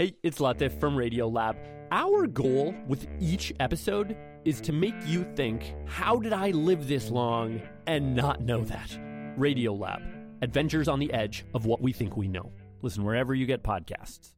Hey, it's Latif from Radiolab. Our goal with each episode is to make you think, how did I live this long and not know that? Radiolab, adventures on the edge of what we think we know. Listen wherever you get podcasts.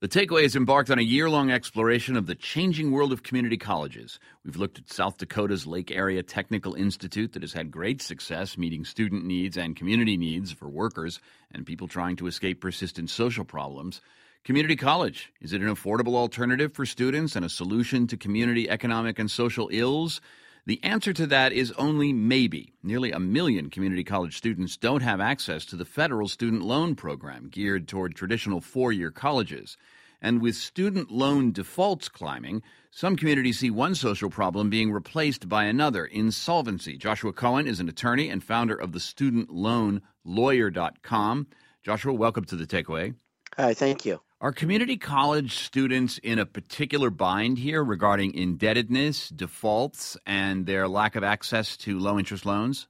The Takeaway has embarked on a year long exploration of the changing world of community colleges. We've looked at South Dakota's Lake Area Technical Institute that has had great success meeting student needs and community needs for workers and people trying to escape persistent social problems. Community college is it an affordable alternative for students and a solution to community economic and social ills? The answer to that is only maybe. Nearly a million community college students don't have access to the federal student loan program geared toward traditional four year colleges. And with student loan defaults climbing, some communities see one social problem being replaced by another insolvency. Joshua Cohen is an attorney and founder of the student loan lawyer.com. Joshua, welcome to the takeaway. Hi, thank you. Are community college students in a particular bind here regarding indebtedness, defaults, and their lack of access to low interest loans?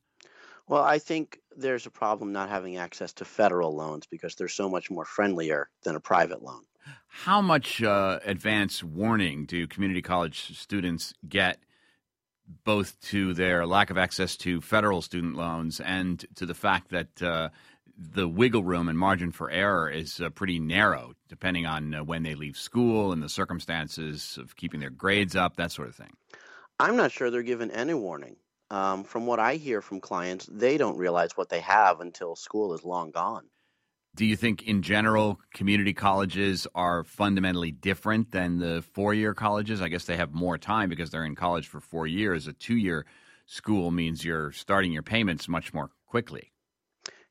Well, I think there's a problem not having access to federal loans because they're so much more friendlier than a private loan. How much uh, advance warning do community college students get both to their lack of access to federal student loans and to the fact that uh, the wiggle room and margin for error is uh, pretty narrow, depending on uh, when they leave school and the circumstances of keeping their grades up, that sort of thing. I'm not sure they're given any warning. Um, from what I hear from clients, they don't realize what they have until school is long gone. Do you think, in general, community colleges are fundamentally different than the four year colleges? I guess they have more time because they're in college for four years. A two year school means you're starting your payments much more quickly.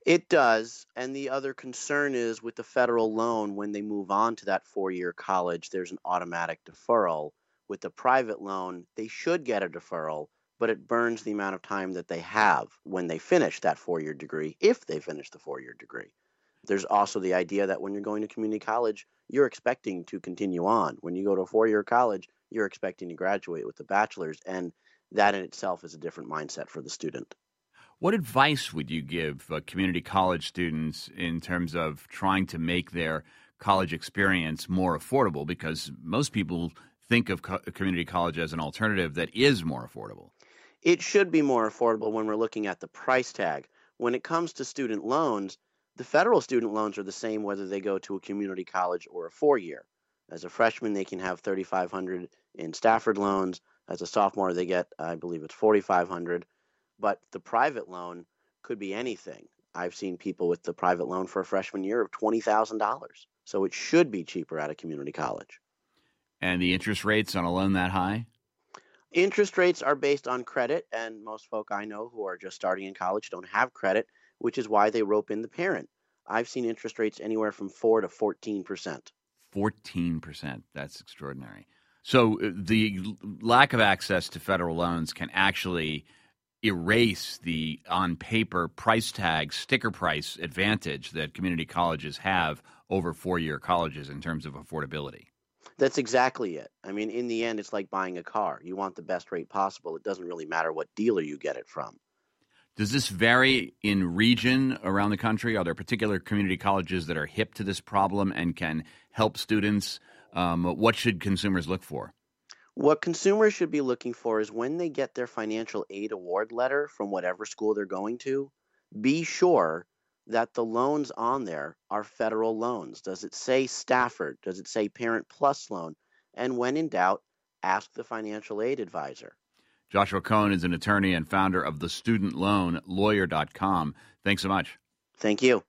It does. And the other concern is with the federal loan, when they move on to that four year college, there's an automatic deferral. With the private loan, they should get a deferral, but it burns the amount of time that they have when they finish that four year degree, if they finish the four year degree. There's also the idea that when you're going to community college, you're expecting to continue on. When you go to a four year college, you're expecting to graduate with a bachelor's. And that in itself is a different mindset for the student. What advice would you give uh, community college students in terms of trying to make their college experience more affordable? Because most people think of co- community college as an alternative that is more affordable. It should be more affordable when we're looking at the price tag. When it comes to student loans, the federal student loans are the same whether they go to a community college or a four year. As a freshman, they can have 3500 in Stafford loans. As a sophomore, they get, I believe it's 4500 but the private loan could be anything. I've seen people with the private loan for a freshman year of $20,000. So it should be cheaper at a community college. And the interest rates on a loan that high? Interest rates are based on credit, and most folk I know who are just starting in college don't have credit, which is why they rope in the parent. I've seen interest rates anywhere from 4 to 14%. 14%. That's extraordinary. So uh, the lack of access to federal loans can actually erase the on paper price tag sticker price advantage that community colleges have over four year colleges in terms of affordability. That's exactly it. I mean, in the end, it's like buying a car. You want the best rate possible. It doesn't really matter what dealer you get it from. Does this vary in region around the country? Are there particular community colleges that are hip to this problem and can help students? Um, what should consumers look for? What consumers should be looking for is when they get their financial aid award letter from whatever school they're going to, be sure that the loans on there are federal loans. Does it say Stafford? Does it say Parent Plus loan? And when in doubt, ask the financial aid advisor. Joshua Cohen is an attorney and founder of the student loan lawyer.com. Thanks so much. Thank you.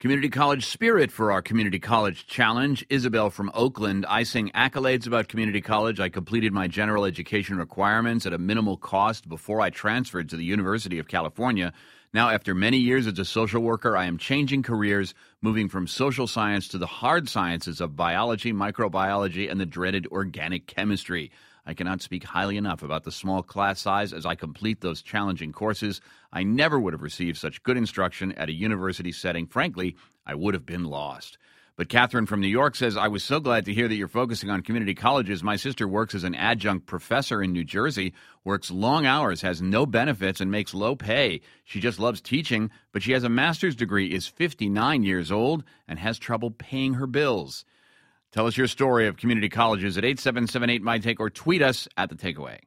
Community College Spirit for our Community College Challenge. Isabel from Oakland. I sing accolades about community college. I completed my general education requirements at a minimal cost before I transferred to the University of California. Now, after many years as a social worker, I am changing careers, moving from social science to the hard sciences of biology, microbiology, and the dreaded organic chemistry. I cannot speak highly enough about the small class size as I complete those challenging courses. I never would have received such good instruction at a university setting. Frankly, I would have been lost. But Catherine from New York says, I was so glad to hear that you're focusing on community colleges. My sister works as an adjunct professor in New Jersey, works long hours, has no benefits, and makes low pay. She just loves teaching, but she has a master's degree, is 59 years old, and has trouble paying her bills. Tell us your story of community colleges at 8778 My Take or tweet us at The Takeaway.